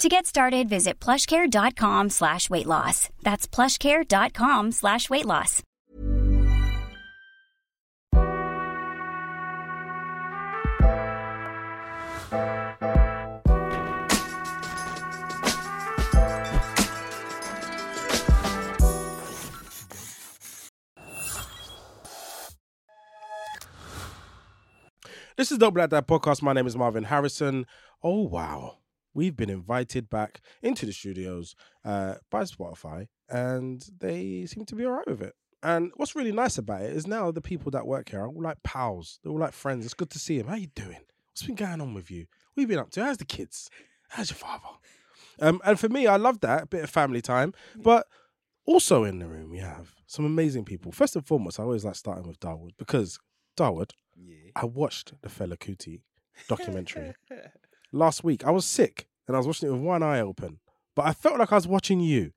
To get started, visit plushcare.com slash weight loss. That's plushcare.com slash weight loss. This is Dope Black Dad Podcast. My name is Marvyn Harrison. Oh, wow. We've been invited back into the studios uh, by Spotify, and they seem to be all right with it. And what's really nice about it is now the people that work here are all like pals. They're all like friends. It's good to see them. How you doing? What's been going on with you? What have you been up to? How's the kids? How's your father? Um, and for me, I love that a bit of family time. But also in the room, we have some amazing people. First and foremost, I always like starting with Darwood because Darwood, I watched the Fela Kuti documentary last week. I was sick and I was watching it with one eye open, but I felt like I was watching you.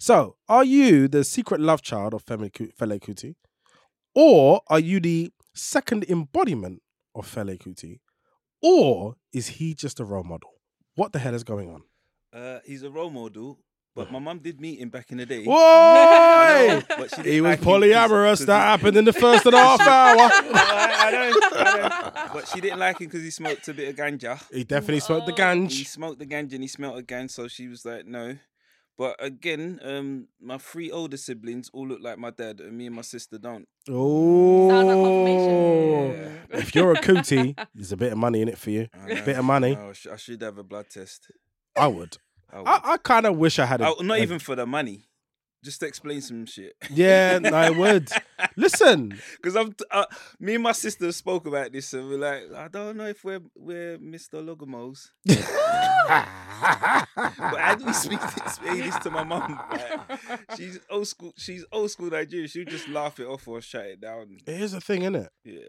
So, are you the secret love child of Femi Ku- Kuti, or are you the second embodiment of Fela Kuti, or is he just a role model? What the hell is going on? Uh, he's a role model, but my mum did meet him back in the day. Whoa! Know, but she didn't He was polyamorous. him 'cause- polyamorous. 'cause That happened in the first and a half hour. I, I know, I know. But she didn't like him because he smoked a bit of ganja. He definitely smoked the ganj. He smoked the ganja and he smelled again, so she was like, no. But again, um, my three older siblings all look like my dad, and me and my sister don't. Oh, Yeah. if you're a Kuti, there's a bit of money in it for you. I know. Bit of money. Oh, sh- I should have a blood test. I would. I would. I, I kind of wish I had a. Oh, not a- even for the money, just to explain some shit. Yeah, I would. Listen, Because I'm, uh, me and my sister spoke about this, and we're like, I don't know if we're we're Mr. Logomos. but how do we speak this, this to my mum? Like, she's old school. She's old school Nigerian. She'll just laugh it off or shut it down. it is a thing, isn't it? Yeah.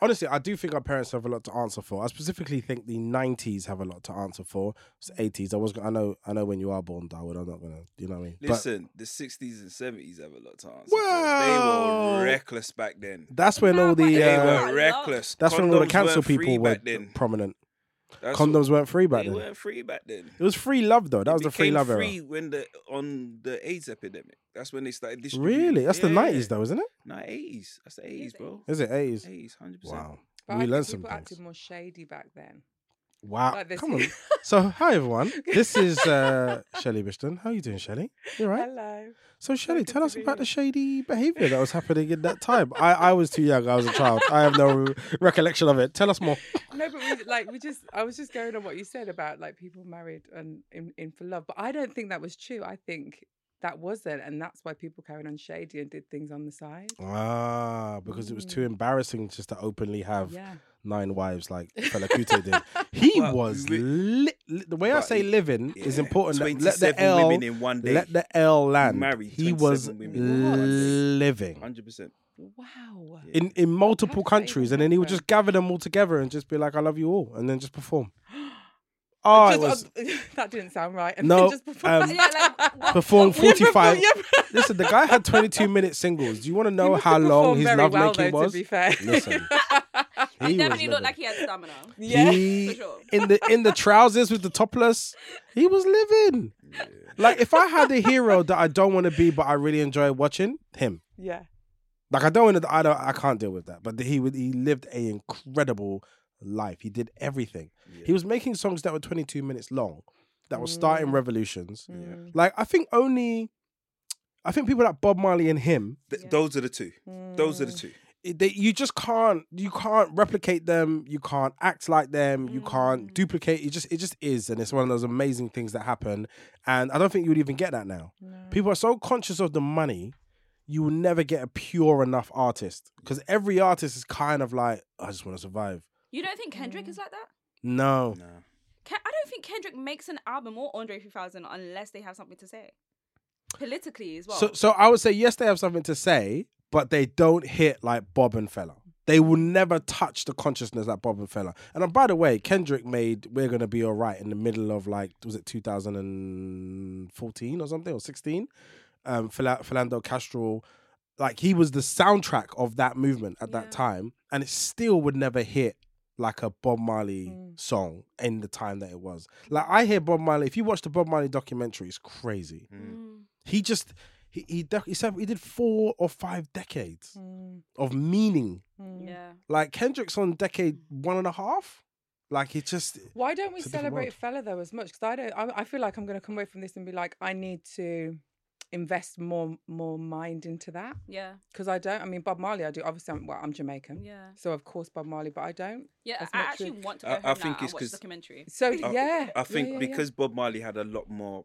Honestly, I do think our parents have a lot to answer for. I specifically think the '90s have a lot to answer for. It's '80s. I was. I know. I know when you are born, Darwood. I'm not gonna. You know what I mean? But Listen, the 60s and 70s have a lot to answer. for. Well- They were reckless back then. that's when all the. They Uh, were reckless. that's when all the Condoms cancel people were then. prominent. That's Condoms weren't free back they then. They weren't free back then. It was free love though. That was It the free became love free era. when the on the AIDS epidemic. That's when they started distributing. Really? That's the '90s though, isn't it? No, 80s. That's the 80s, bro. Is it '80s? 80s, 100%. Wow. But we I learned some people things. acted more shady back then. Wow. Like this. Come on. So, hi everyone. This is uh, Shelly Bishton. How are you doing, Shelly? You right? Hello. So, Shelly, good tell us about the shady behaviour that was happening in that time. I, I was too young. I was a child. I have no recollection of it. Tell us more. No, but we, like we just, I was just going on what you said about like people married and in, in for love, but I don't think that was true. I think that wasn't, and that's why people carried on shady and did things on the side. Ah, because it was too embarrassing just to openly have Yeah. Nine wives like Fela Kuti did. He Well, was li- li- the way I say he- living is important. Let the 27 L women in one day. let the L land. married he was women in one day. living. 100%. Wow. in in multiple does that even countries, and then he would just gather them all together and just be like, "I love you all," and then just perform. Oh, it was Just- that didn't sound right. And No, just before, um, yeah, like, perform forty five. yeah. Listen, the guy had twenty two minute singles. Do you want to know how long his very love well, making though, was? To be fair, Listen, He, he definitely was looked like he had stamina. yeah. He For sure. in the in the trousers with the topless, he was living. Like if I had a hero that I don't want to be, but I really enjoy watching him. yeah. Like I don't want to. I don't. I can't deal with that. But he would. He lived a incredible life. He did everything. He was making songs that were 22 minutes long, that were starting revolutions. Mm. Like I think only, I think people like Bob Marley and him. Th- Those are the two. Those are the two. It- they, you just can't you can't replicate them you can't act like them you can't Mm. duplicate it just it just is and it's one of those amazing things that happen and i don't think you would even get that now people are so conscious of the money you will never get a pure enough artist because every artist is kind of like i just want to survive You don't think Kendrick is like that? no No. Ken- I don't think Kendrick makes an album or Andre 3000 unless they have something to say. Politically as well. so so i would say yes they have something to say but they don't hit like bob and Fela they will never touch the consciousness like Bob and Fela. And uh, by the way, Kendrick made "We're Gonna Be Alright" in the middle of like was it 2014 or something or 16? Um, Phila- Philando Castro, like he was the soundtrack of that movement at that time, and it still would never hit like a Bob Marley Mm. song in the time that it was. Like I hear Bob Marley. If you watch the Bob Marley documentary, it's crazy. Mm. He just he he def- he said he did four or five decades Mm, of meaning. mm. Yeah. Like Kendrick's on decade one and a half. Like he just Why don't we It's a different celebrate Fela though as much? Because I don't. I, I feel like I'm going to come away from this and be like, I need to invest more more mind into that Yeah. because I don't. I mean, Bob Marley, I do. Obviously, I'm, well, I'm Jamaican, Yeah. so of course Bob Marley, but I don't. Yeah. As I much actually as- want to I- go I home think now it's and watch 'cause- the documentary. So I- yeah, I think yeah, yeah. because Bob Marley had a lot more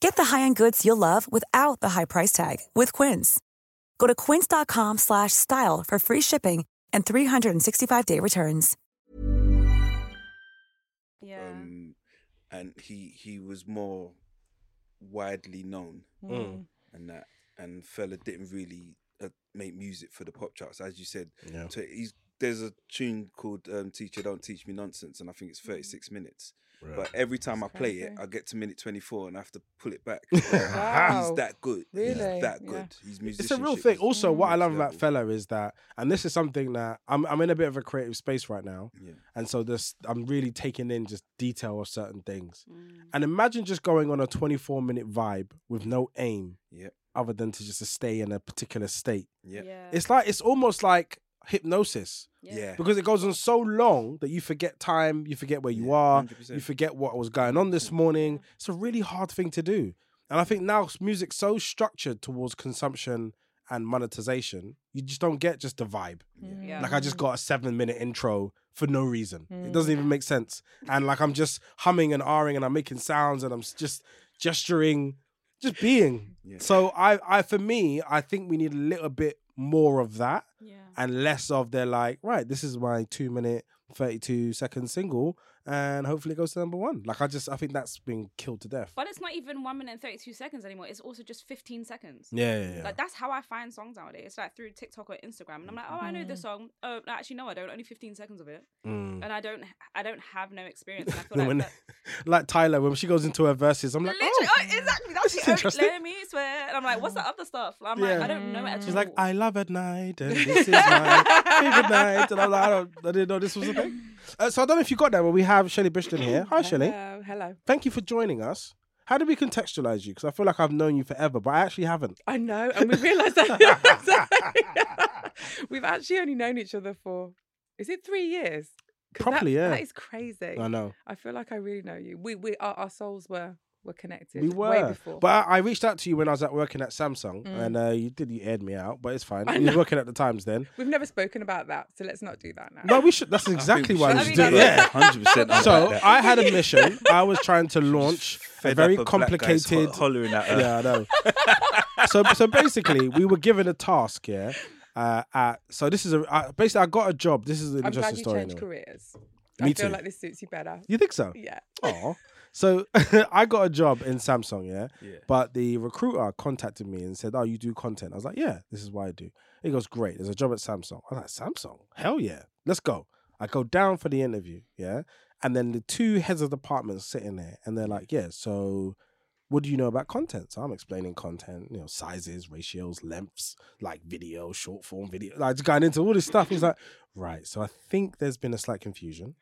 Get the high-end goods you'll love without the high price tag with Quince. Go to quince.com slash style for free shipping and 365-day returns. Yeah. Um, and he he was more widely known, Mm. and that and Fela didn't really uh, make music for the pop charts, as you said. yeah. So he's there's a tune called um, "Teacher Don't Teach Me Nonsense," and I think it's 36 minutes. But every time That's I play it. I get to minute 24 and I have to pull it back. Wow. He's that good. He's Really? that Yeah. good. He's it's a real thing. is Also, what I love about level. Fela is that, and this is something that I'm I'm in a bit of a creative space right now, Yeah. and so this I'm really taking in just detail of certain things. Mm. And imagine just going on a 24 minute vibe with no aim Yep. other than to just to stay in a particular state. Yep. Yeah. It's like it's almost like hypnosis Yeah. because it goes on so long that you forget time, you forget where you Yeah, are, 100%. you forget what was going on this mm. morning. It's a really hard thing to do. And I think now music's so structured towards consumption and monetization, you just don't get just the vibe. Mm. Mm. Yeah. Like I just got a seven minute intro for no reason. It Mm. doesn't even make sense. And like I'm just humming and ahhing and I'm making sounds and I'm just gesturing, just being. Yeah. So I, I for me, I think we need a little bit more of that Yeah. And less of they're like, right, this is my two minute, 32 second single, and hopefully it goes to number one. Like, I just, I think that's been killed to death. But it's not even one minute and 32 seconds anymore. It's also just 15 seconds. Yeah, yeah, yeah. Like that's how I find songs nowadays. It's like through TikTok or Instagram, and I'm like, oh, I know this song. Oh, actually, no, I don't. Only 15 seconds of it, Mm. and I don't, I don't have no experience. And I feel like, that, like Tyla, when she goes into her verses, I'm like, literally, oh, oh, exactly. That's this the is interesting. Let me swear. And I'm like, what's the other stuff? I'm like, I don't know it at She's all. like, I love at night, and this is my favorite night. And I'm like, I, don't, I didn't know this was a thing. Uh, so I don't know if you got that, but we have Shelly Bishton here. Hi, Shelly. Hello, hello. Thank you for joining us. How do we contextualize you? Because I feel like I've known you forever, but I actually haven't. I know, and we realised that we've actually only known each other for is it three years? 'Cause that- Properly, yeah. That is crazy. I know. I feel like I really know you. We we our, our souls were were connected. We way were, before. but I, I reached out to you when I was at working at Samsung, Mm. and uh, you did you aired me out, but it's fine. I You was know. working at the Times then. We've never spoken about that, so let's not do that now. No, we should. That's exactly why we should do it. Yeah. hundred percent. So I had a mission. I was trying to launch a very complicated. hollering at her. Yeah, I know. so so basically, we were given a task. Yeah. Uh, at, so this is a uh, basically I got a job. This is an I'm glad interesting you story. changed anyway. careers. Me I feel too. like this suits you better. You think so? Yeah. Oh, so I got a job in Samsung, yeah. Yeah. But the recruiter contacted me and said, "Oh, you do content." I was like, "Yeah, this is what I do." He goes, "Great, there's a job at Samsung." I was like, "Samsung? Hell yeah, let's go." I go down for the interview, yeah, and then the two heads of departments sitting there, and they're like, "Yeah, so." What do you know about content? So I'm explaining content, you know, sizes, ratios, lengths, like video, short form video, like just going into all this stuff. He's like, right. So I think there's been a slight confusion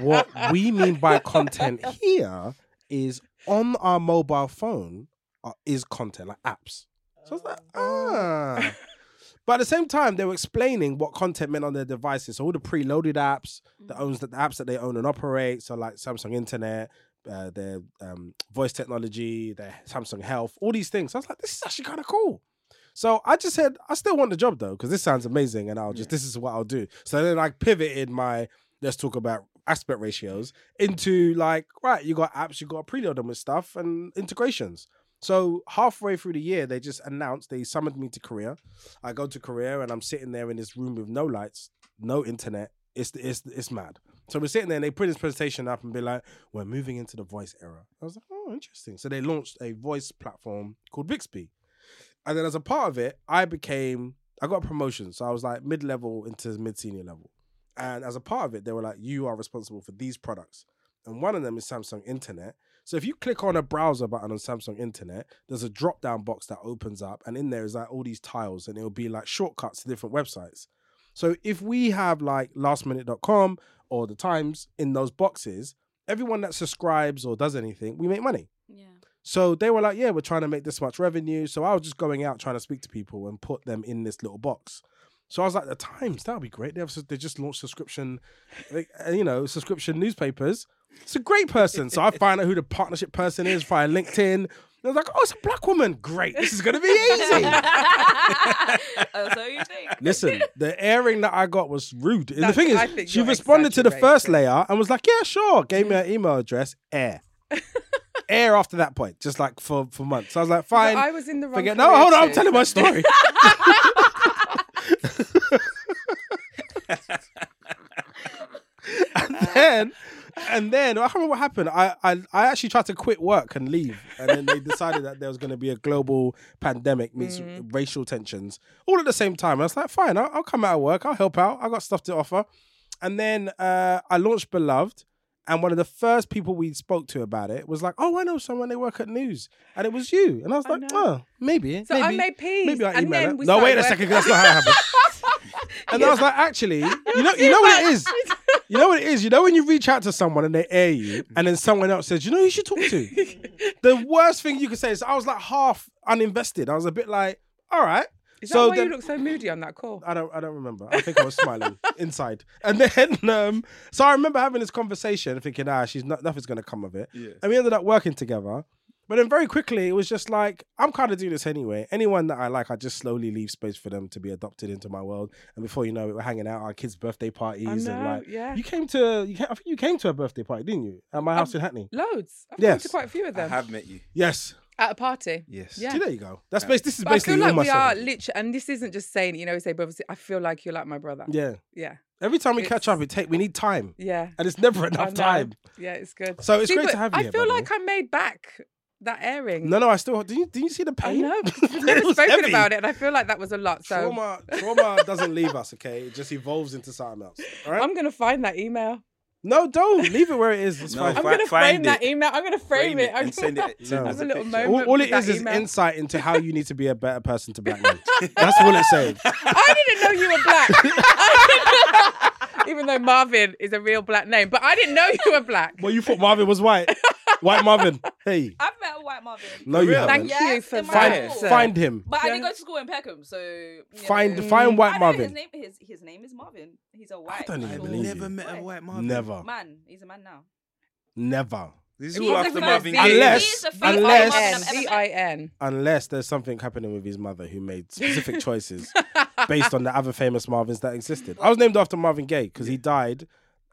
what we mean by content here is on our mobile phone uh, is content like apps. So I was like, ah. But at the same time, they were explaining what content meant on their devices. So all the preloaded apps, the owns the apps that they own and operate. So like Samsung Internet, uh, their um, voice technology, their Samsung Health, all these things. So I was like, this is actually kind of cool. So I just said, I still want the job though, because this sounds amazing, and I'll just this is what I'll do. So then I pivoted my let's talk about aspect ratios into like, right, you got apps, you got to preload them with stuff and integrations. So halfway through the year, they just announced they summoned me to Korea. I go to Korea and I'm sitting there in this room with no lights, no internet. It's it's it's mad. So we're sitting there and they put this presentation up and be like, "We're moving into the voice era." I was like, "Oh, interesting." So they launched a voice platform called Bixby, and then as a part of it, I became I got a promotion. So I was like mid level into mid senior level, and as a part of it, they were like, "You are responsible for these products," and one of them is Samsung Internet. So if you click on a browser button on Samsung Internet, there's a drop down box that opens up, and in there is like all these tiles, and it'll be like shortcuts to different websites. So if we have like lastminute.com or the Times in those boxes, everyone that subscribes or does anything, we make money. Yeah. So they were like, yeah, we're trying to make this much revenue. So I was just going out trying to speak to people and put them in this little box. So I was like, the Times, that would be great. They have they just launched subscription, uh, you know, subscription newspapers. It's a great person. So I find out who the partnership person is via LinkedIn. I was like, oh, it's a black woman. Great. This is going to be easy. oh, so you think? Listen, the airing that I got was rude. And the That's- thing is, I think she you're responded to the first exaggerating. layer and was like, yeah, sure. Gave me her mm. email address. Air. Air after that point, just like for, for months. So I was like, fine. I was in the wrong. Forget. No, hold on. I'm telling my story. and then, and then I can't remember what happened. I, I I actually tried to quit work and leave, and then they decided that there was going to be a global pandemic meets racial tensions all at the same time. I was like, fine, I'll, I'll come out of work. I'll help out. I got stuff to offer. And then uh, I launched Belovd. And one of the first people we spoke to about it was like, "Oh, I know someone. They work at News, and it was you." And I was like, know. "Oh, maybe." So I maybe, made peas, Maybe I and email then her. we No, wait a started second. working- That's not how it happened. and I was like, "Actually, you know, you know what it is. You know what it is. You know when you reach out to someone and they air you, and then someone else says, "You know, who you should talk to." the worst thing you could say is, "I was like half uninvested. I was a bit like, all right." Is so that why then- you look so moody on that call? I don't I don't remember. I think I was smiling inside. And then um so I remember having this conversation thinking, ah, she's not nothing's gonna come of it. Yeah. And we ended up working together. But then very quickly it was just like, I'm kind of doing this anyway. Anyone that I like, I just slowly leave space for them to be adopted into my world. And before you know it, we're hanging out at our kids' birthday parties and know, like yeah. you came to you came, I think you came to a birthday party, didn't you? At my um, house in Hackney. Loads. I've Yes. yes. to quite a few of them. I have met you. Yes. At a party. Yes. Yeah. See, there you go. That's bas- this is But I feel like almost we are literally, and this isn't just saying, you know, we say brothers. I feel like you're like my brother. Yeah. Yeah. Every time we catch up, we take we need time. Yeah. And it's never enough time. Yeah, it's good. So it's See, great to have you I here, feel by like I'm made back that airing. No, no, I still. Did you, did you see the I pain? know. It We've never spoken heavy. about it, and I feel like that was a lot. So Trauma, trauma doesn't leave us. Okay, it just evolves into something else. All right. I'm gonna find that email. no, don't leave it where it is. It's No, fine. I'm gonna frame find that it. email. I'm gonna frame, it. I'm and send gonna- it. Send No. Have a little moment. all, all with it that is is email. insight into how you need to be a better person to black men. That's all it's saying. I didn't know you were black. Even though Marvin is a real black name, but I didn't know you were black. Well, you thought Marvin was white. White Marvin. Hey, I've met a white Marvin. no, you haven't. Thank Yes, you for in my Find, school. find him. But I didn't go to school in Peckham, so you Find, know. find white I know Marvin. His name, his, his name is Marvin. He's a white. don't even tall believe Never you. met a white Marvin. Never, Man, he's a man now. never, This is He's all the after first Marvin V. Gaye. Unless- He's unless- Marvin I've ever met. V-I-N. unless there's something happening with his mother who made specific choices based on the other famous Marvins that existed. I was named after Marvin Gaye because he died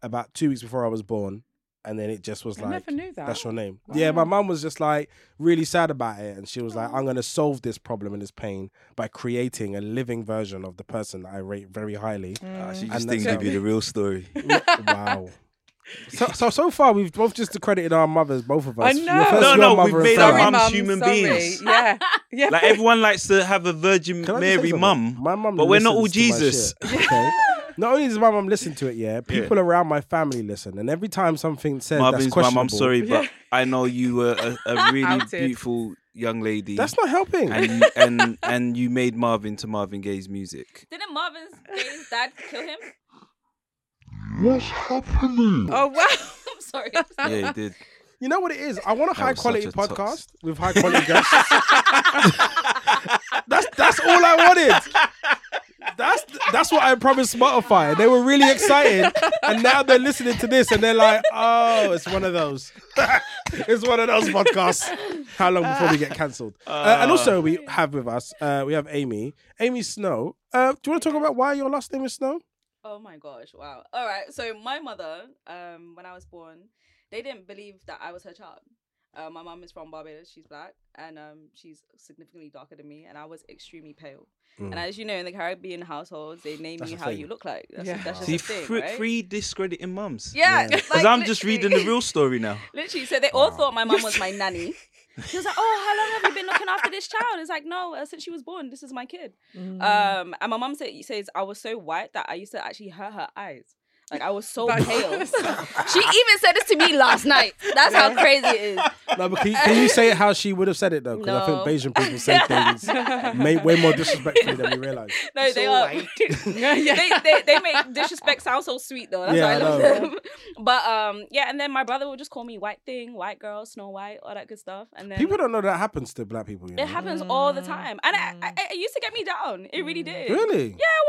about two weeks before I was born. and then it just was I like, never knew that. "That's your name." Yeah, my mum was just like really sad about it, and she was like, Oh. "I'm gonna solve this problem and this pain by creating a living version of the person that I rate very highly." Ah, she just that's didn't give you the real story. wow. So, so so far we've both just accredited our mothers, both of us. I know. first No, no, we've made our Sorry, mums Mum, human sorry. beings. Yeah, yeah. Like everyone likes to have a Virgin Can I just Mary say mum, My mum, but we're not all listens to my Jesus. okay? Not only does my mum listen to it, yeah, people around my family listen, and every time something said Marvin's that's mum, questionable, I'm sorry, but I know you were a, a really beautiful young lady. that's not helping. and you, and and you made Marvin to Marvin Gaye's music. Didn't Marvin Gaye's dad kill him? Oh wow. I'm sorry. Yeah, he did. You know what it is? I want a That high was quality such a tox. podcast with high quality guests. that's that's all I wanted. That's that's what I promised Spotify. They were really excited, and now they're listening to this, and they're like, "Oh, it's one of those. it's one of those podcasts." How long before we get cancelled? Uh, and also, we have with us, uh, we have Amie, Amie Snow. Uh, do you want to talk about why your last name is Snow? Oh my gosh! Wow. All right. So my mother, um, when I was born, they didn't believe that I was her child. Uh, my mom is from Barbados. She's black, and um, she's significantly darker than me, and I was extremely pale. And as you know, in the Caribbean households, they name Mm. That's you how thing. you look like. That's, Yeah. that's just See, a thing, free, right? free discrediting mums. Yeah, Yeah. Because like, I'm just reading the real story now. Literally, so they all thought my mom was my nanny. She was like, "Oh, how long have you been looking after this child?" It's like, "No, uh, since she was born, this is my kid." Mm. Um, and my mom said, says I was so white that I used to actually hurt her eyes. Like I was so But- pale. she even said this to me last night. That's how crazy it is. No, but can you, can you say it how she would have said it though? Because I think No. Bajan people say things may, way more disrespectfully than we realize. No, they are. Yeah, yeah. they, they they make disrespect sound so sweet though. That's Yeah, why I I love know. them. But um, yeah, and then my brother would just call me white thing, white girl, Snow White, all that good stuff. And then People don't know that happens to black people. You know? it happens all the mm. time, and I, I, mm. it used to get me down. It really mm. did. Really? Yeah,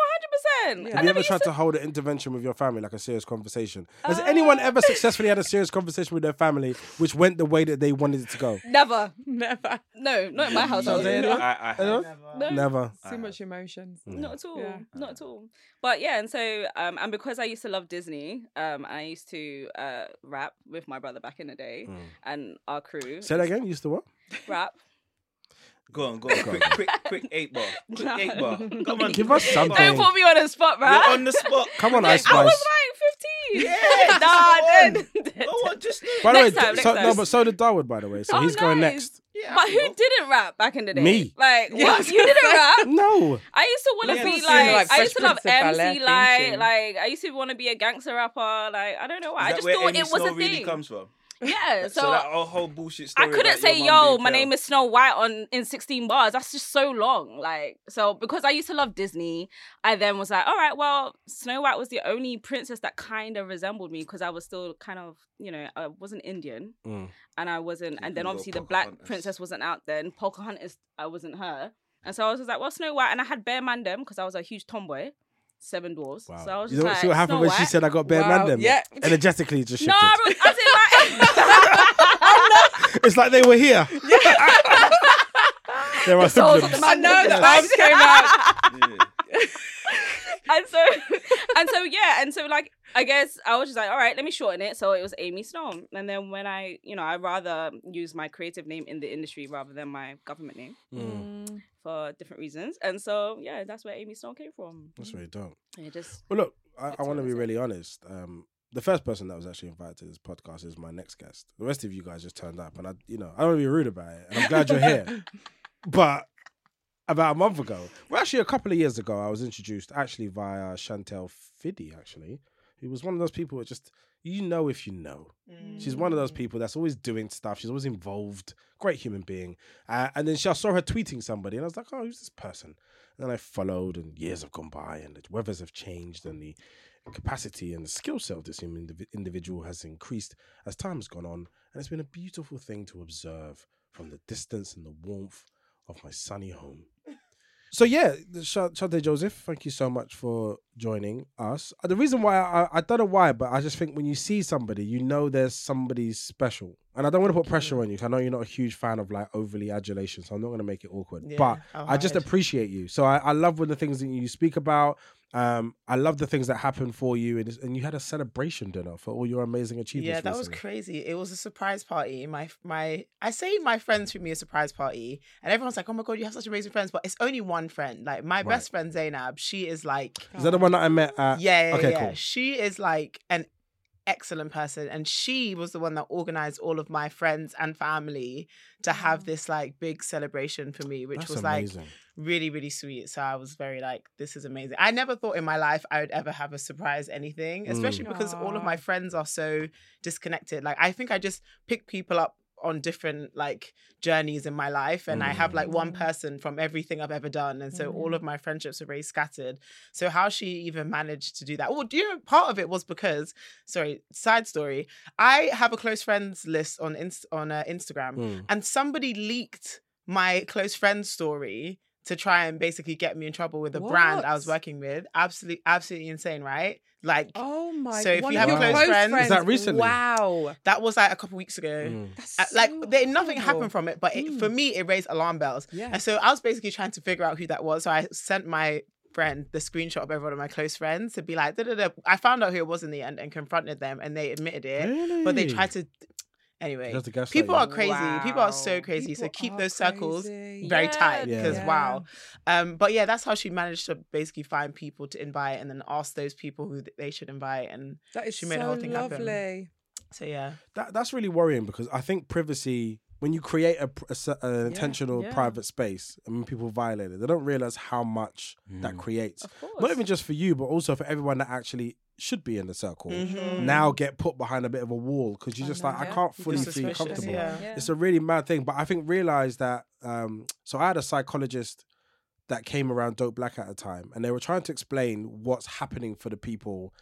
one hundred percent. Have you ever tried to hold an intervention with your family, like a serious conversation? Has anyone ever successfully had a serious conversation with their family which went the way that they wanted it to go? Never. Never. No, not in my household. Say? I, I Anyone? No. Never. Too much emotions. Not at all. Yeah. Not at all. But yeah, and so um, and because I used to love Disney, um, I used to uh rap with my brother back in the day and our crew. Say that again. You used to what? Rap. Go on, go on. Quick, quick, quick eight bar. Quick eight bar. Come on. Give us eight something. Don't put me on the spot, right? You're on the spot. Come on, Ice Spice. I was like 15. Yeah, nah, go then. Go on, just. By the way, time, so, no, but so did Darwood, by the way. So Oh, he's going next. Yeah, But I who know. didn't rap back in the day? Me. Like, what? You didn't rap? No. I used to want to be like, like, I used to love Prince of MC theme Light. Like, I used to want to be a gangster rapper. Like, I don't know why. Is I just thought Amie it was Snow a really thing. comes from. Yeah. So, So, that whole, whole bullshit story I couldn't say, "Yo, my name is Snow White" on in 16 bars. That's just so long. Like, so because I used to love Disney, I then was like, "All right, well, Snow White was the only princess that kind of resembled me because I was still kind of, you know, I wasn't Indian, Mm. and I wasn't, and then obviously the black princess wasn't out then. Pocahontas, I wasn't her, and so I was just like, "Well, Snow White," and I had Bear Mandem because I was a huge tomboy. Seven dwarfs. Wow. So I was you just know, like, see what happened Snow when she said I got bare Wow, mandem? yeah. Energetically, it just No, shifted. I was, I it's like they were here. Yeah. there are souls of the hoodlums. I know, the Yes. arms came out. Yeah. and so and so yeah and so like i guess i was just like all right let me shorten it so it was amie snow and then when i you know i rather use my creative name in the industry rather than my government name Mm, for different reasons and so yeah that's where amie snow came from that's really dope. and it just Well, look, I, I want to be really honest. Um, the first person that was actually invited to this podcast is my next guest. The rest of you guys just turned up, and I, you know, I don't want to be rude about it, and I'm glad you're here. But about a month ago, well, actually a couple of years ago, I was introduced actually via Chantelle Fiddy, actually, who was one of those people that just you know if you know. She's one of those people that's always doing stuff. She's always involved. Great human being. Uh, and then she, I saw her tweeting somebody, and I was like, oh, who's this person? And then I followed, and years have gone by, and the weathers have changed, and the capacity and the skill set of this human indiv- individual has increased as time has gone on. And it's been a beautiful thing to observe from the distance and the warmth of my sunny home. So yeah, Sha- Chanté Joseph, thank you so much for joining us. Uh, The reason why I, I don't know why, but I just think when you see somebody, you know there's somebody special. And I don't want to put pressure on you. 'cause I know you're not a huge fan of like overly adulation, so I'm not going to make it awkward. Yeah, but I just appreciate you. So I, I love when the things that you speak about. Um, I love the things that happened for you, and, and you had a celebration dinner for all your amazing achievements. Yeah, that was crazy. It was a surprise party. My my I say my friends threw me a surprise party, and everyone's like, "Oh my god, you have such amazing friends!" But it's only one friend. Like my best friend Zainab, she is like, Is that the one that I met at? yeah, yeah, Okay, yeah. cool. She is like an excellent person, and she was the one that organized all of my friends and family to have this like big celebration for me, which That's was like amazing. Really really sweet. So i was very like this is amazing. I never thought in my life i would ever have a surprise anything especially because all of my friends are so disconnected. Like i think i just pick people up on different like journeys in my life and i have like one Mm. person from everything i've ever done and so all Mm. of my friendships are very scattered. So how she even managed to do that? Well do you know part of it was because sorry side story i have a close friends list on Inst- on uh, instagram Mm. and somebody leaked my close friends story to try and basically get me in trouble with a brand I was working with. Absolutely, absolutely insane, right? Like Oh my! So if you have your close friends- Is that recently? Wow, that was like a couple weeks ago. Mm. that's like so there, nothing horrible. happened from it, but it, for Mm. me it raised alarm bells. Yeah. And so I was basically trying to figure out who that was. So I sent my friend the screenshot of every one of my close friends to be like, da, da, da. I found out who it was in the end and confronted them, and they admitted it. Really? But they tried to. Anyway, Just to people you. are crazy. People are so Wow. crazy. so keep are those circles crazy. very Yeah, tight because Yeah. wow. Um, but yeah, that's how she managed to basically find people to invite and then ask those people who they should invite. And That is She made the whole thing happen. lovely. so yeah, that that's really worrying because I think privacy when you create a, pr- a se- an intentional yeah. private space and when people violate it, they don't realize how much that creates. Not even just for you, but also for everyone that actually should be in the circle. Mhm. Now get put behind a bit of a wall because you're I just like I can't fully feel comfortable. yeah. Yeah. It's a really mad thing, but I think realize that. Um, so I had a psychologist that came around Dope Black at a time, and they were trying to explain what's happening for the people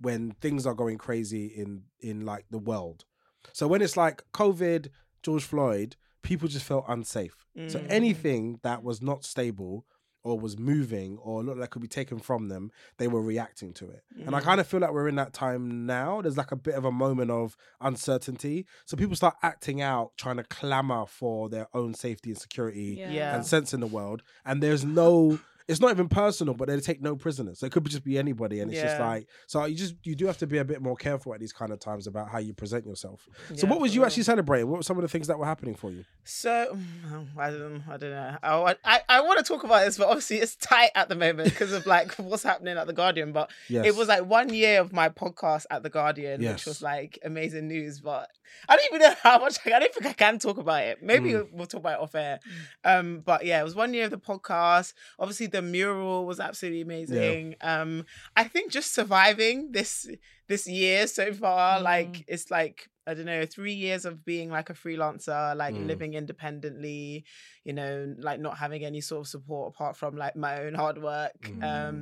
when things are going crazy in in like the world. So when it's like COVID, George Floyd, people just felt unsafe. So Mm. anything that was not stable or was moving or looked like could be taken from them, they were reacting to it. And I Mm. kind of feel like we're in that time now. There's like a bit of a moment of uncertainty. So people start acting out, trying to clamor for their own safety and security Yeah. Yeah. and sense in the world. And there's no it's not even personal, but they take no prisoners. So it could just be anybody. And it's just like so you just you do have to be a bit more careful at these kind of times about how you present yourself. So Yeah, what was you actually celebrating? What were some of the things that were happening for you? So I don't, I don't know. I, want- I, I want to talk about this, but obviously it's tight at the moment because of like what's happening at the Guardian. But Yes. it was like one year of my podcast at the Guardian, Yes. which was like amazing news. But I don't even know how much. I don't think I can talk about it. Maybe Mm. we'll talk about it off air. Um, but yeah, it was one year of the podcast. Obviously, the mural was absolutely amazing. Um, I think just surviving this this year so far, like it's like I don't know, three years of being like a freelancer, like Mm. living independently, you know, like not having any sort of support apart from like my own hard work. Mm. Um,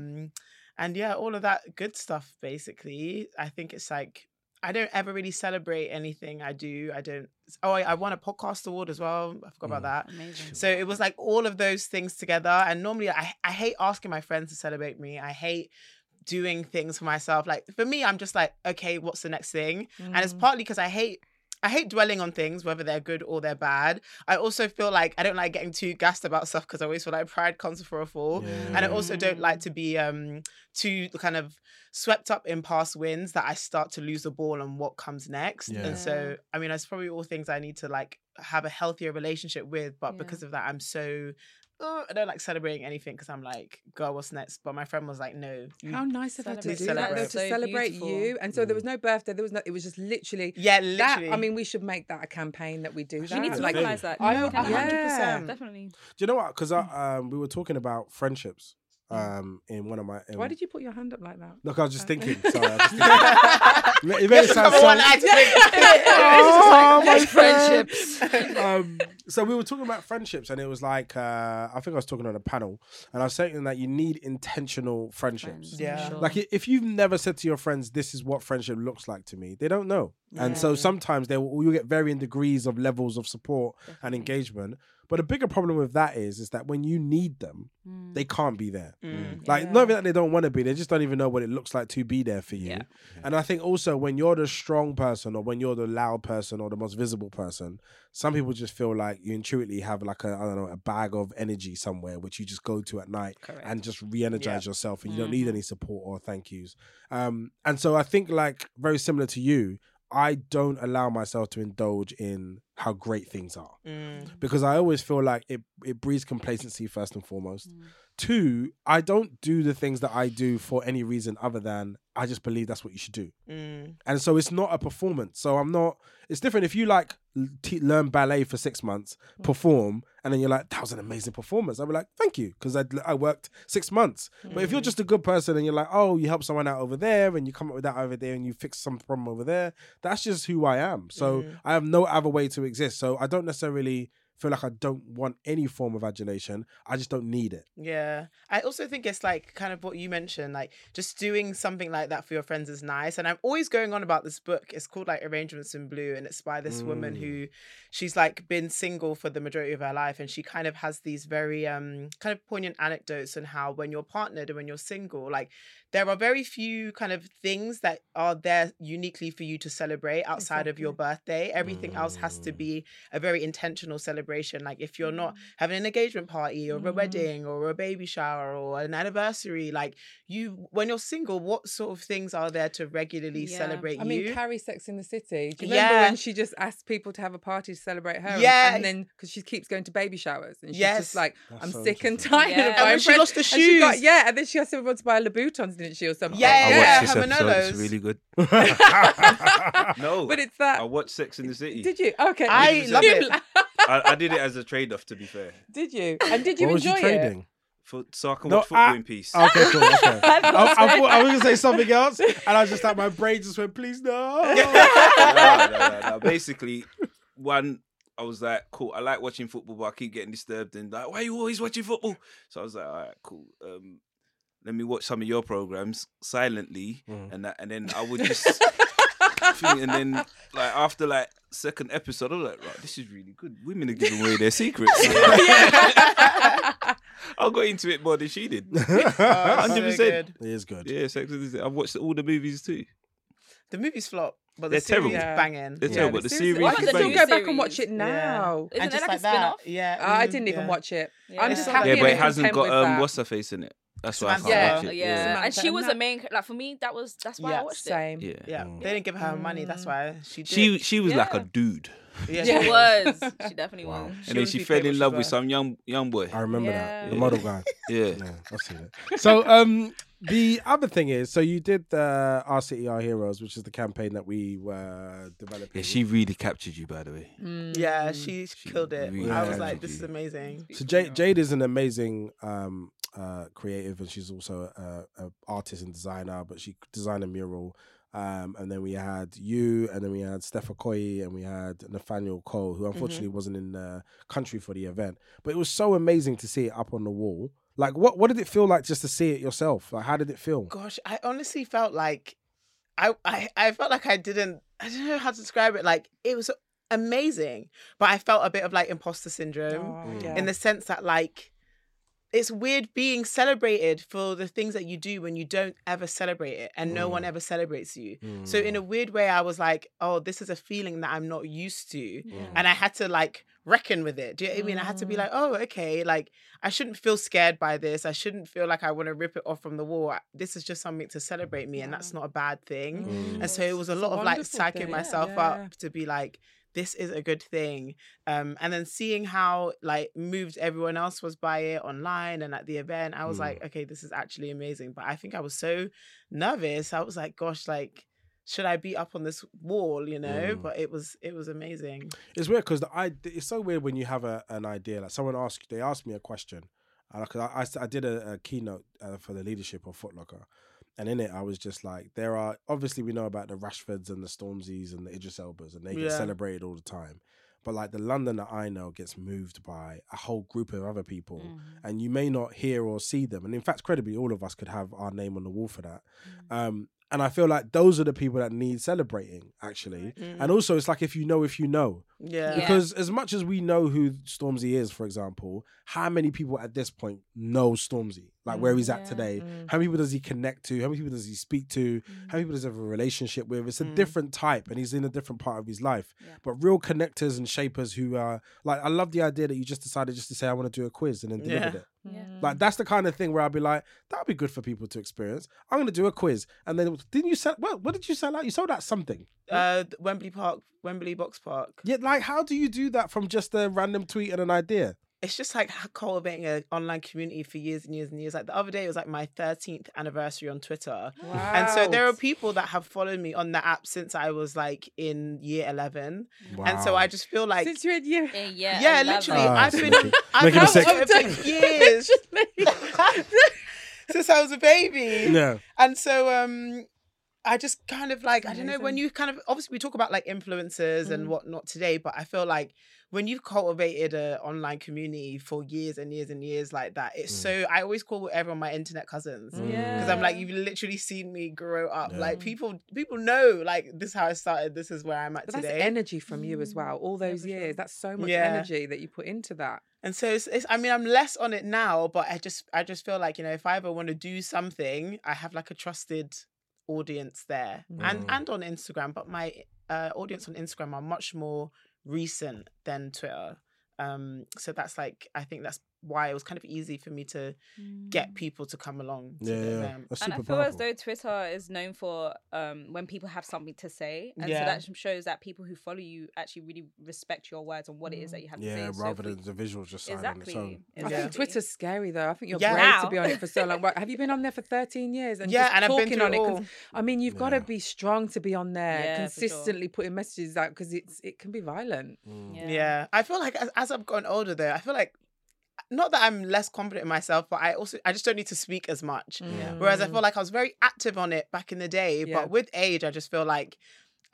and yeah, all of that good stuff. Basically, I think it's like. I don't ever really celebrate anything I do. I don't. Oh, I, I won a podcast award as well. I forgot about Mm. that. Amazing. So it was like all of those things together. And normally I, I hate asking my friends to celebrate me. I hate doing things for myself. Like for me, I'm just like, okay, what's the next thing? And it's Mm. partly because I hate I hate dwelling on things, whether they're good or they're bad. I also feel like I don't like getting too gassed about stuff because I always feel like pride comes before a fall. And I also don't like to be um too kind of swept up in past wins that I start to lose the ball on what comes next. Yeah. And so I mean it's probably all things I need to like have a healthier relationship with. But Yeah. because of that, I'm so uh, I don't like celebrating anything because I'm like, girl, what's next? But my friend was like, no. How nice of her to Celebrate. do that, though, to So celebrate beautiful. you. And so there was no birthday. There was no. It was just literally. yeah, That literally. I mean, we should make that a campaign that we do that. You need to Like- normalize that. I- You can- yeah. Definitely. Do you know what? Because um, we were talking about friendships um, in one of my. In, Why did you put your hand up like that? Look, I was just thinking. Sorry, I was just thinking. it made it sound so. one item. Oh, my friendships. um, so we were talking about friendships, and it was like uh, I think I was talking on a panel, and I was saying that you need intentional friendships. Friends, Yeah. sure. Like if you've never said to your friends, "This is what friendship looks like to me," they don't know, and so Yeah. sometimes they will you get varying degrees of levels of support and engagement. But But the bigger problem with that is, is that when you need them, Mm. they can't be there. Mm. Like not that they don't want to be, they just don't even know what it looks like to be there for you. Yeah. And I think also when you're the strong person or when you're the loud person or the most visible person, some people just feel like you intuitively have like a I don't know a bag of energy somewhere which you just go to at night Correct. and just re-energize yourself and you don't Mm-hmm. need any support or thank yous. Um, and so I think like very similar to you, I don't allow myself to indulge in how great things are Mm. because I always feel like it it breeds complacency first and foremost. Mm. Two, I don't do the things that I do for any reason other than I just believe that's what you should do. Mm. And so it's not a performance. So I'm not. It's different if you like te- learn ballet for six months, perform, and then you're like, "That was an amazing performance." I'll be like, "Thank you," because I I worked six months. But if you're just a good person and you're like, "Oh, you help someone out over there, and you come up with that over there, and you fix some problem over there," that's just who I am. So Mm. I have no other way to exist. So I don't necessarily feel like I don't want any form of adulation. I just don't need it. Yeah. I also think it's like kind of what you mentioned, like just doing something like that for your friends is nice. And I'm always going on about this book. It's called like Arrangements in Blue, and it's by this woman Mm. who she's like been single for the majority of her life. And she kind of has these very um kind of poignant anecdotes on how when you're partnered and when you're single, like there are very few kind of things that are there uniquely for you to celebrate outside of your birthday. Everything else has to Mm. be a very intentional celebration. Like if you're Mm. not having an engagement party or a wedding or a baby shower or an anniversary, like you when you're single, what sort of things are there to regularly Yeah. celebrate I you? mean, Carrie Sex in the City. Do you remember Yeah. when she just asked people to have a party to celebrate her? and- Yeah. And, then because she keeps going to baby showers and she's Yes. just like, That's I'm so sick and tired Yeah. of And buying when she lost the and she got- shoes. yeah, and then she asked everyone to buy Louboutins, didn't she, or something? Yeah, I yeah, watched this her episode. It's really good. No, But it's that. I watched Sex in the City. Did you? Okay. I love it. La- I, I did it as a trade off, to be fair, Did you? And did you what was enjoy you it? trading? for so I can No, watch football I- in peace. Okay, cool. Okay. I, I, thought I was gonna say something else, and I was just like, my brain just went, please no. no, no, no, no. Basically, one, I was like, cool. I like watching football, but I keep getting disturbed and like, why are you always watching football? So I was like, all right, cool. Um, let me watch some of your programs silently, Mm. and that, and then I would just. think, and then, like after like second episode, I was like, right, this is really good. Women are giving away their secrets. I got into it more than she did. Hundred so percent. It is good. Yeah, Sex and the City. I've watched all the movies too. The movie's flop, but the They're series terrible. is banging. They're Yeah, terrible. The series Why is don't you still banging. go back and watch it series? now? Isn't and there just like a like that, spin-off? yeah. I mm, didn't even watch it. Yeah. I'm just Yeah, happy Yeah, but it hasn't content got with um, that. what's her face in it. That's why I Samantha. can't Yeah. watch it. yeah. Samantha And she was that- the main. Like for me, that was that's why Yeah, I watched Same. Yeah. Yeah, Mm. they didn't give her her money. That's Mm. why she did. She she was like a dude, yeah, it. She was. She definitely Wow. was. She and then she fell in love with some young young boy. I remember that. Yeah. The model guy. Yeah, Yeah, I've seen it. So um the other thing is, so you did uh, our city, our heroes, which is the campaign that we were developing. yeah. She really captured you, by the way. Yeah, she, She killed it. really I was like, this is amazing. So Jade, Jade is an amazing um, uh, creative, and she's also a, a artist and designer. But she designed a mural, um, and then we had you, and then we had Steph Okoye, and we had Nathaniel Cole, who unfortunately wasn't in the country for the event. But it was so amazing to see it up on the wall. Like, what what did it feel like just to see it yourself? Like, how did it feel? Gosh, I honestly felt like I, I I felt like I didn't I don't know how to describe it. Like it was amazing, but I felt a bit of like imposter syndrome Oh, Mm. yeah. in the sense that like it's weird being celebrated for the things that you do when you don't ever celebrate it and no one Mm. ever celebrates you. So in a weird way I was like, oh, this is a feeling that I'm not used to. And I had to like reckon with it. Do you know what I mean? I had to be Mm. like, oh, okay, like I shouldn't feel scared by this. I shouldn't feel like I want to rip it off from the wall. This is just something to celebrate me, and that's not a bad thing. Mm. And so it was a It's lot of like psyching thing. myself Yeah. up to be like, this is a good thing. Um, and then seeing how like moved everyone else was by it online and at the event, I was Mm. like, okay, this is actually amazing. But I think I was so nervous. I was like, gosh, like, should I be up on this wall? You know? Mm. But it was it was amazing. It's weird because I it's so weird when you have a, an idea. Like someone asked, they asked me a question, and I, I, I did a, a keynote uh, for the leadership of Footlocker, and in it I was just like, there are obviously we know about the Rashfords and the Stormzys and the Idris Elbas, and they get Yeah. celebrated all the time. But like the London that I know gets moved by a whole group of other people, Mm-hmm. and you may not hear or see them. And in fact, credibly, all of us could have our name on the wall for that. Mm. Um, And I feel like those are the people that need celebrating, actually. And also, it's like if you know, if you know. Yeah. Yeah. Because as much as we know who Stormzy is, for example, how many people at this point know Stormzy? Like where he's at Yeah. today? Mm. How many people does he connect to? How many people does he speak to? How many people does he have a relationship with? It's a Mm. different type and he's in a different part of his life. Yeah. But real connectors and shapers who are like, I love the idea that you just decided just to say, I want to do a quiz and then delivered Yeah. it. Yeah. Like that's the kind of thing where i'd be like, that'd be good for people to experience. I'm gonna do a quiz, and then didn't you sell? Well, what did you sell out? You sold out something. Uh, Wembley Park, Wembley Box Park. Yeah, like how do you do that from just a random tweet and an idea? It's just like cultivating an online community for years and years and years. Like the other day, it was like my 13th anniversary on Twitter. And so there are people that have followed me on the app since I was like in year 11. And so I just feel like, Since you're in year. Yeah, yeah, yeah, I love literally, that. I've been I've been sec- on Twitter years since I was a baby. Yeah, And so um I just kind of like I don't know when you kind of obviously we talk about like influencers and whatnot today, but I feel like when you've cultivated an online community for years and years and years like that, it's Mm. so I always call everyone my internet cousins because I'm like you've literally seen me grow up. Yeah. Like people people know like this is how I started. This is where I'm at But that's today. energy from you as well. All Yeah, those sure. years. That's so much Yeah. energy that you put into that. And so it's, it's I mean I'm less on it now, but I just I just feel like you know if I ever want to do something, I have like a trusted audience there and Mm. and on Instagram. But my uh, audience on Instagram are much more recent than Twitter. Um, so that's like I think that's why it was kind of easy for me to get people to come along. To yeah, the yeah. event. That's and I feel as though Twitter is known for um, when people have something to say, and Yeah. so that shows that people who follow you actually really respect your words and what it is that you have to say. Yeah, So rather we- than the visuals just sign on its exactly. own. I think Twitter's scary though. I think you're Yeah. brave to be on it for so long. Have you been on there for 13 years and Yeah, just and I've been talking on it it? all. 'Cause, I mean, you've got to be strong to be on there, Yeah, for sure. consistently putting messages out because it's it can be violent. Mm. Yeah. Yeah. I feel like as, as I've gotten older though, I feel like not that I'm less confident in myself, but I also I just don't need to speak as much. Yeah. Whereas Mm. I feel like I was very active on it back in the day, Yeah. but with age, I just feel like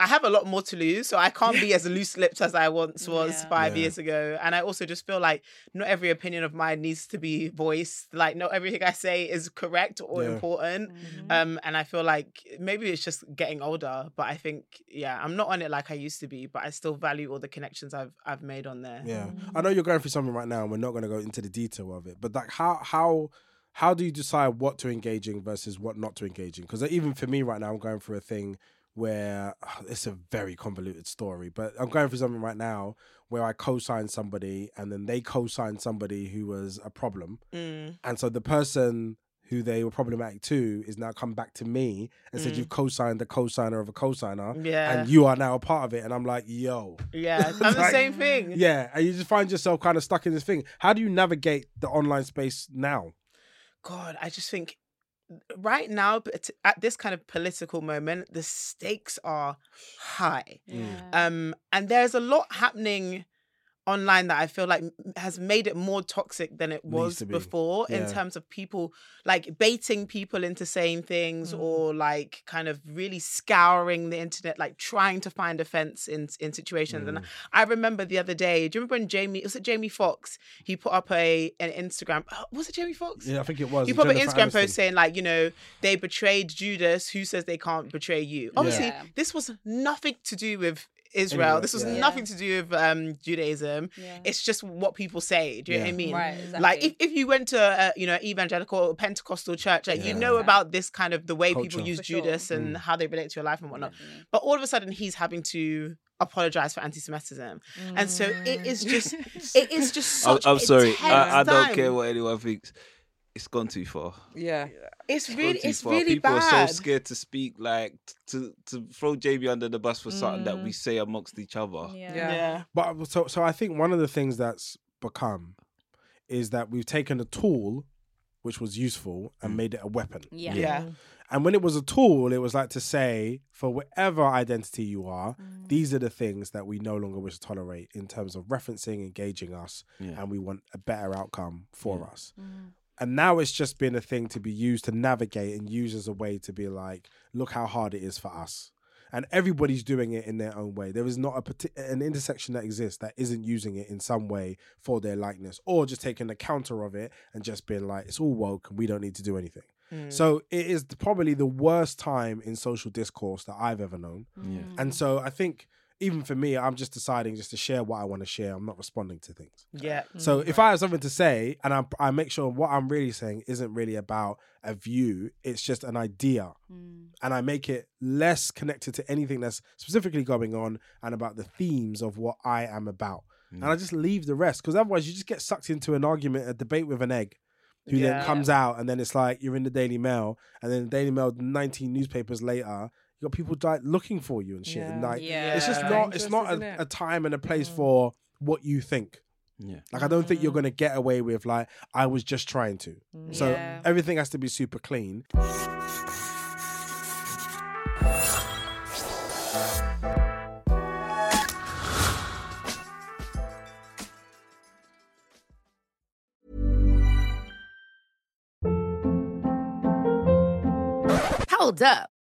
I have a lot more to lose, so I can't be as loose lipped as I once was Yeah. five Yeah. years ago. And I also just feel like not every opinion of mine needs to be voiced. Like not everything I say is correct or Yeah. important. Mhm. Um, and I feel like maybe it's just getting older, but I think yeah, I'm not on it like I used to be, but I still value all the connections I've I've made on there. Yeah, I know you're going through something right now, and we're not going to go into the detail of it. But like, how how how do you decide what to engage in versus what not to engage in? Because even for me right now, I'm going through a thing where it's a very convoluted story. But I'm going through something right now where I co-signed somebody, and then they co-signed somebody who was a problem, Mm. and so the person. Who they were problematic to is now come back to me and said Mm. you've co-signed the co-signer of a co-signer Yeah. and you are now a part of it and I'm like yo Yeah, I'm the same thing. yeah, and you just find yourself kind of stuck in this thing. How do you navigate the online space now? God, I just think right now, but at this kind of political moment, the stakes are high. Yeah. Um, and there's a lot happening online that I feel like has made it more toxic than it was be. before in terms of people like baiting people into saying things Mm. or like kind of really scouring the internet, like trying to find offense in in situations. Mm. And I remember the other day, do you remember when Jamie was it Jamie Foxx? He put up a an Instagram oh, was it Jamie Foxx? Yeah, I think it was. You put up an Instagram Aniston. post saying like, you know, they betrayed Judas. Who says they can't betray you? Obviously, Yeah. this was nothing to do with Israel. Anyway, this was yeah. nothing to do with um, Judaism. Yeah. It's just what people say. Do you know what I mean? Right, exactly. Like if, if you went to a, you know evangelical or Pentecostal church, like you know Yeah. about this kind of the way Culture. people use For sure. Judas and Mm. how they relate to your life and whatnot. Definitely. But all of a sudden, he's having to apologize for anti-Semitism, and so it is just it is just I'm, such. I'm sorry. I, I don't care what anyone thinks. It's gone too far. Yeah. It's It's really gone too it's far. really People bad. are so scared to speak, like to to throw Jamie under the bus for something that Mm. we say amongst each other. Yeah. Yeah. Yeah. But so, so I think one of the things that's become is that we've taken a tool, which was useful, and made it a weapon. Yeah. Yeah. And when it was a tool, it was like to say, for whatever identity you are, Mm. these are the things that we no longer wish to tolerate in terms of referencing, engaging us, Yeah. and we want a better outcome for Yeah. us. Mm. And now it's just been a thing to be used to navigate and use as a way to be like, look how hard it is for us. And everybody's doing it in their own way. There is not a parti- an intersection that exists that isn't using it in some way for their likeness, or just taking the counter of it and just being like, it's all woke and we don't need to do anything. Mm. So it is probably the worst time in social discourse that I've ever known. Yeah. And so I think even for me, I'm just deciding just to share what I want to share. I'm not responding to things. yeah. So if I have something to say and I, I make sure what I'm really saying isn't really about a view, it's just an idea. Mm. And I make it less connected to anything that's specifically going on and about the themes of what I am about. And I just leave the rest because otherwise you just get sucked into an argument, a debate with an egg. Who then comes out and then it's like you're in the Daily Mail and then the Daily Mail 19 newspapers later you got people like looking for you and shit and Yeah. like Yeah. it's just not it's not a, it? a time and a place Mm. for what you think Yeah. like i don't think you're Mm. going to get away with like i was just trying to so Yeah. everything has to be super clean Hold up.